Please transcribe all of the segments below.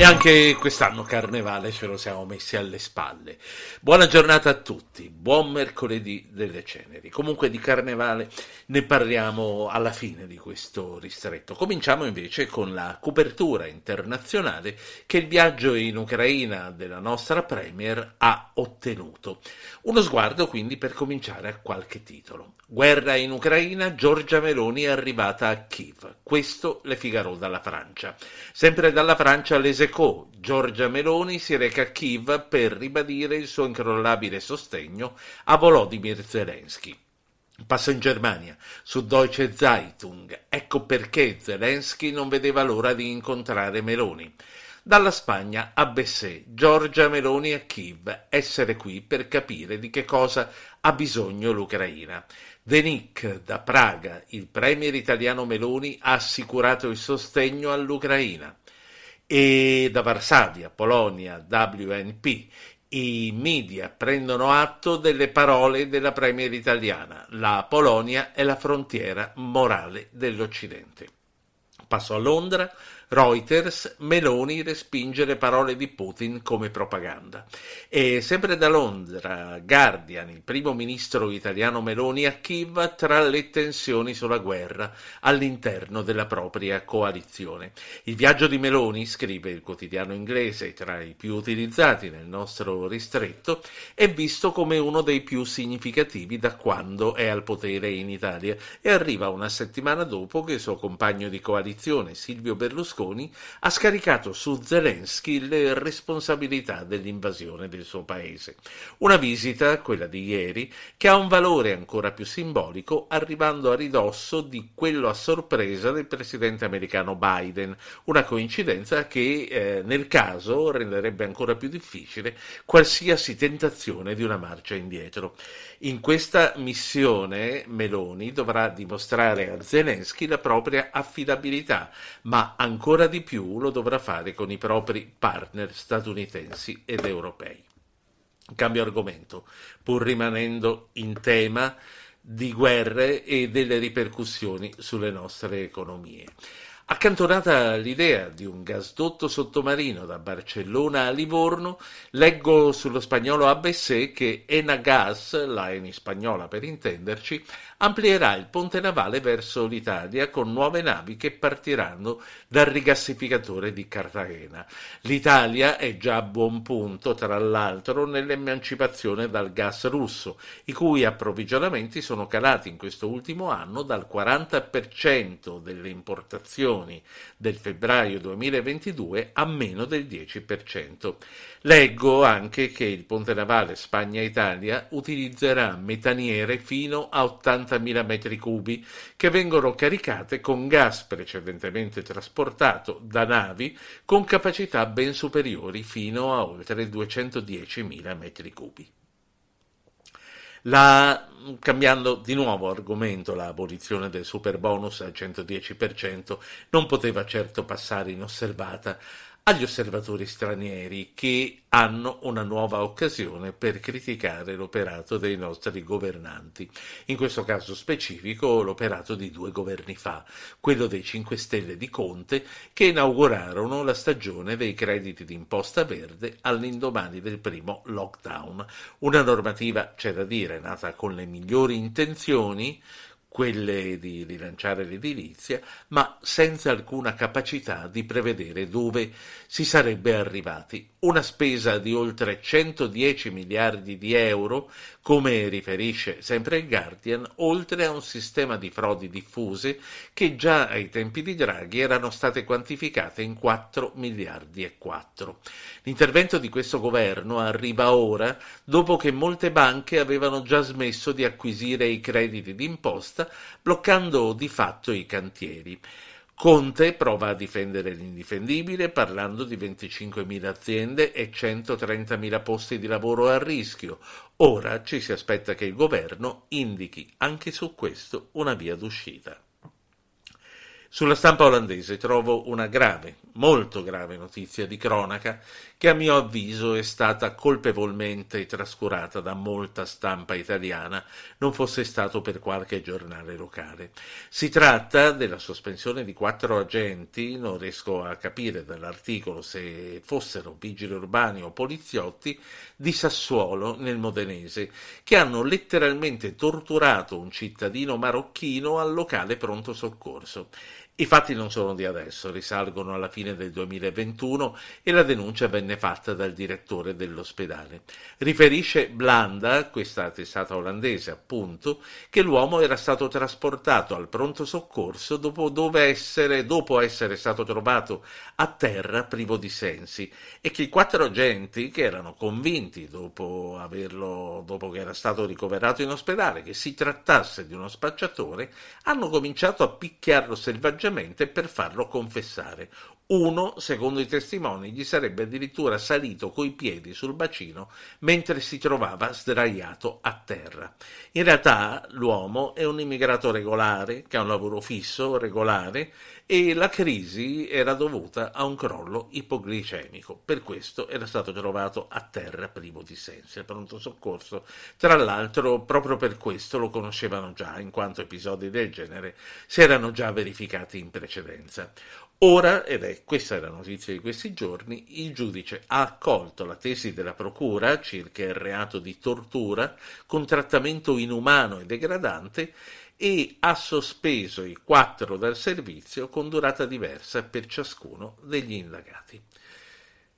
E anche quest'anno carnevale ce lo siamo messi alle spalle. Buona giornata a tutti, buon mercoledì delle ceneri. Comunque di carnevale ne parliamo alla fine di questo ristretto. Cominciamo invece con la copertura internazionale che il viaggio in Ucraina della nostra Premier ha ottenuto. Uno sguardo quindi per cominciare a qualche titolo. Guerra in Ucraina, Giorgia Meloni è arrivata a Kiev. Questo le Figaro dalla Francia. Sempre dalla Francia l'Eseco. Giorgia Meloni si reca a Kiev per ribadire il suo incrollabile sostegno a Volodymyr Zelensky. Passo in Germania, su Deutsche Zeitung. Ecco perché Zelensky non vedeva l'ora di incontrare Meloni. Dalla Spagna a Bessé, Giorgia Meloni a Kiev, essere qui per capire di che cosa ha bisogno l'Ucraina. Denic da Praga, il premier italiano Meloni ha assicurato il sostegno all'Ucraina. E da Varsavia, Polonia, WNP, i media prendono atto delle parole della premier italiana. La Polonia è la frontiera morale dell'Occidente. Passo a Londra, Reuters, Meloni respinge le parole di Putin come propaganda. E sempre da Londra, Guardian, il primo ministro italiano Meloni a Kiev tra le tensioni sulla guerra all'interno della propria coalizione. Il viaggio di Meloni, scrive il quotidiano inglese tra i più utilizzati nel nostro ristretto, è visto come uno dei più significativi da quando è al potere in Italia e arriva una settimana dopo che il suo compagno di coalizione Silvio Berlusconi Berlusconi ha scaricato su Zelensky le responsabilità dell'invasione del suo paese. Una visita, quella di ieri, che ha un valore ancora più simbolico, arrivando a ridosso di quello a sorpresa del presidente americano Biden, una coincidenza che eh, nel caso renderebbe ancora più difficile qualsiasi tentazione di una marcia indietro. In questa missione Meloni dovrà dimostrare a Zelensky la propria affidabilità, ma ancora di più lo dovrà fare con i propri partner statunitensi ed europei. Cambio argomento, pur rimanendo in tema di guerre e delle ripercussioni sulle nostre economie. Accantonata l'idea di un gasdotto sottomarino da Barcellona a Livorno, leggo sullo spagnolo ABC che Enagas, la Eni spagnola per intenderci, amplierà il ponte navale verso l'Italia con nuove navi che partiranno dal rigassificatore di Cartagena. L'Italia è già a buon punto, tra l'altro, nell'emancipazione dal gas russo, i cui approvvigionamenti sono calati in questo ultimo anno dal 40% delle importazioni del febbraio 2022 a meno del 10%. Leggo anche che il ponte navale Spagna-Italia utilizzerà metaniere fino a 80.000 metri cubi che vengono caricate con gas precedentemente trasportato da navi con capacità ben superiori fino a oltre 210.000 metri cubi. La, cambiando di nuovo argomento, l'abolizione del super bonus al 110% non poteva certo passare inosservata agli osservatori stranieri che hanno una nuova occasione per criticare l'operato dei nostri governanti, in questo caso specifico l'operato di due governi fa, quello dei 5 Stelle di Conte che inaugurarono la stagione dei crediti d'imposta verde all'indomani del primo lockdown, una normativa, c'è da dire, nata con le migliori intenzioni, quelle di rilanciare l'edilizia, ma senza alcuna capacità di prevedere dove si sarebbe arrivati. Una spesa di oltre 110 miliardi di euro, come riferisce sempre il Guardian, oltre a un sistema di frodi diffuse che già ai tempi di Draghi erano state quantificate in 4 miliardi e 4. L'intervento di questo governo arriva ora dopo che molte banche avevano già smesso di acquisire i crediti d'imposta, bloccando di fatto i cantieri. Conte prova a difendere l'indifendibile parlando di 25.000 aziende e 130.000 posti di lavoro a rischio. Ora ci si aspetta che il governo indichi anche su questo una via d'uscita. Sulla stampa olandese trovo una grave, molto grave notizia di cronaca che a mio avviso è stata colpevolmente trascurata da molta stampa italiana, non fosse stato per qualche giornale locale. Si tratta della sospensione di quattro agenti, non riesco a capire dall'articolo se fossero vigili urbani o poliziotti, di Sassuolo nel Modenese, che hanno letteralmente torturato un cittadino marocchino al locale pronto soccorso. I fatti non sono di adesso, risalgono alla fine del 2021 e la denuncia venne fatta dal direttore dell'ospedale. Riferisce Blanda, questa testata olandese appunto, che l'uomo era stato trasportato al pronto soccorso dopo, essere, dopo essere stato trovato a terra privo di sensi e che i quattro agenti che erano convinti dopo, averlo, dopo che era stato ricoverato in ospedale che si trattasse di uno spacciatore hanno cominciato a picchiarlo selvaggiamente semplicemente per farlo confessare. Uno, secondo i testimoni, gli sarebbe addirittura salito coi piedi sul bacino mentre si trovava sdraiato a terra. In realtà l'uomo è un immigrato regolare, che ha un lavoro fisso, regolare, e la crisi era dovuta a un crollo ipoglicemico. Per questo era stato trovato a terra privo di sensi. Il pronto soccorso, tra l'altro, proprio per questo lo conoscevano già, in quanto episodi del genere si erano già verificati in precedenza. Ora, ed è questa è la notizia di questi giorni, il giudice ha accolto la tesi della Procura circa il reato di tortura con trattamento inumano e degradante e ha sospeso i quattro dal servizio con durata diversa per ciascuno degli indagati.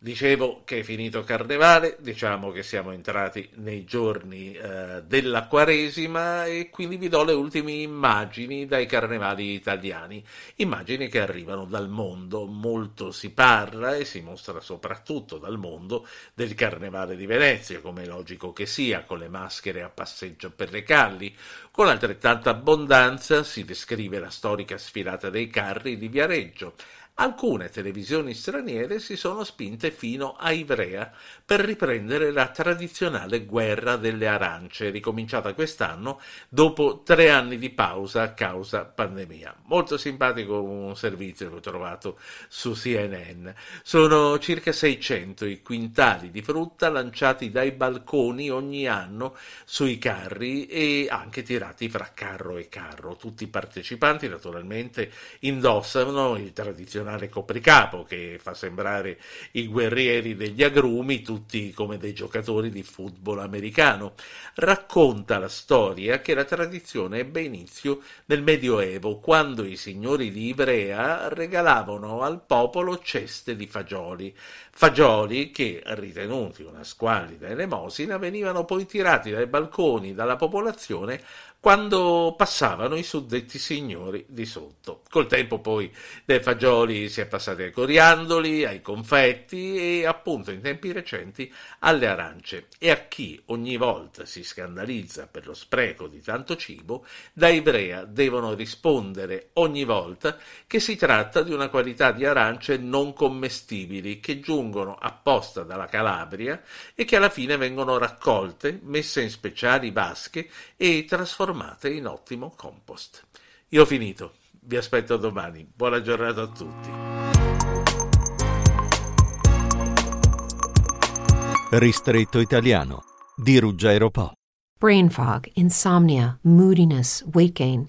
Dicevo che è finito Carnevale, diciamo che siamo entrati nei giorni eh, della Quaresima e quindi vi do le ultime immagini dai carnevali italiani, immagini che arrivano dal mondo, molto si parla e si mostra soprattutto dal mondo del Carnevale di Venezia, come è logico che sia, con le maschere a passeggio per le calli, con altrettanta abbondanza si descrive la storica sfilata dei carri di Viareggio, alcune televisioni straniere si sono spinte fino a Ivrea per riprendere la tradizionale guerra delle arance, ricominciata quest'anno dopo tre anni di pausa a causa pandemia. Molto simpatico un servizio che ho trovato su CNN. Sono circa 600 i quintali di frutta lanciati dai balconi ogni anno sui carri e anche tirati fra carro e carro. Tutti i partecipanti naturalmente indossano il tradizionale tradizionale copricapo che fa sembrare i guerrieri degli agrumi tutti come dei giocatori di football americano. Racconta la storia che la tradizione ebbe inizio nel Medioevo, quando i signori di Ivrea regalavano al popolo ceste di fagioli. Fagioli che, ritenuti una squallida elemosina, venivano poi tirati dai balconi dalla popolazione quando passavano i suddetti signori di sotto. Col tempo poi dai fagioli si è passati ai coriandoli, ai confetti e appunto in tempi recenti alle arance. E a chi ogni volta si scandalizza per lo spreco di tanto cibo, da Ivrea devono rispondere ogni volta che si tratta di una qualità di arance non commestibili che giungono apposta dalla Calabria e che alla fine vengono raccolte, messe in speciali vasche e trasformate trasformate in ottimo compost. Io ho finito, vi aspetto domani. Buona giornata a tutti. Ristretto italiano di Ruggero Po. Brain fog, insomnia, moodiness, weight gain.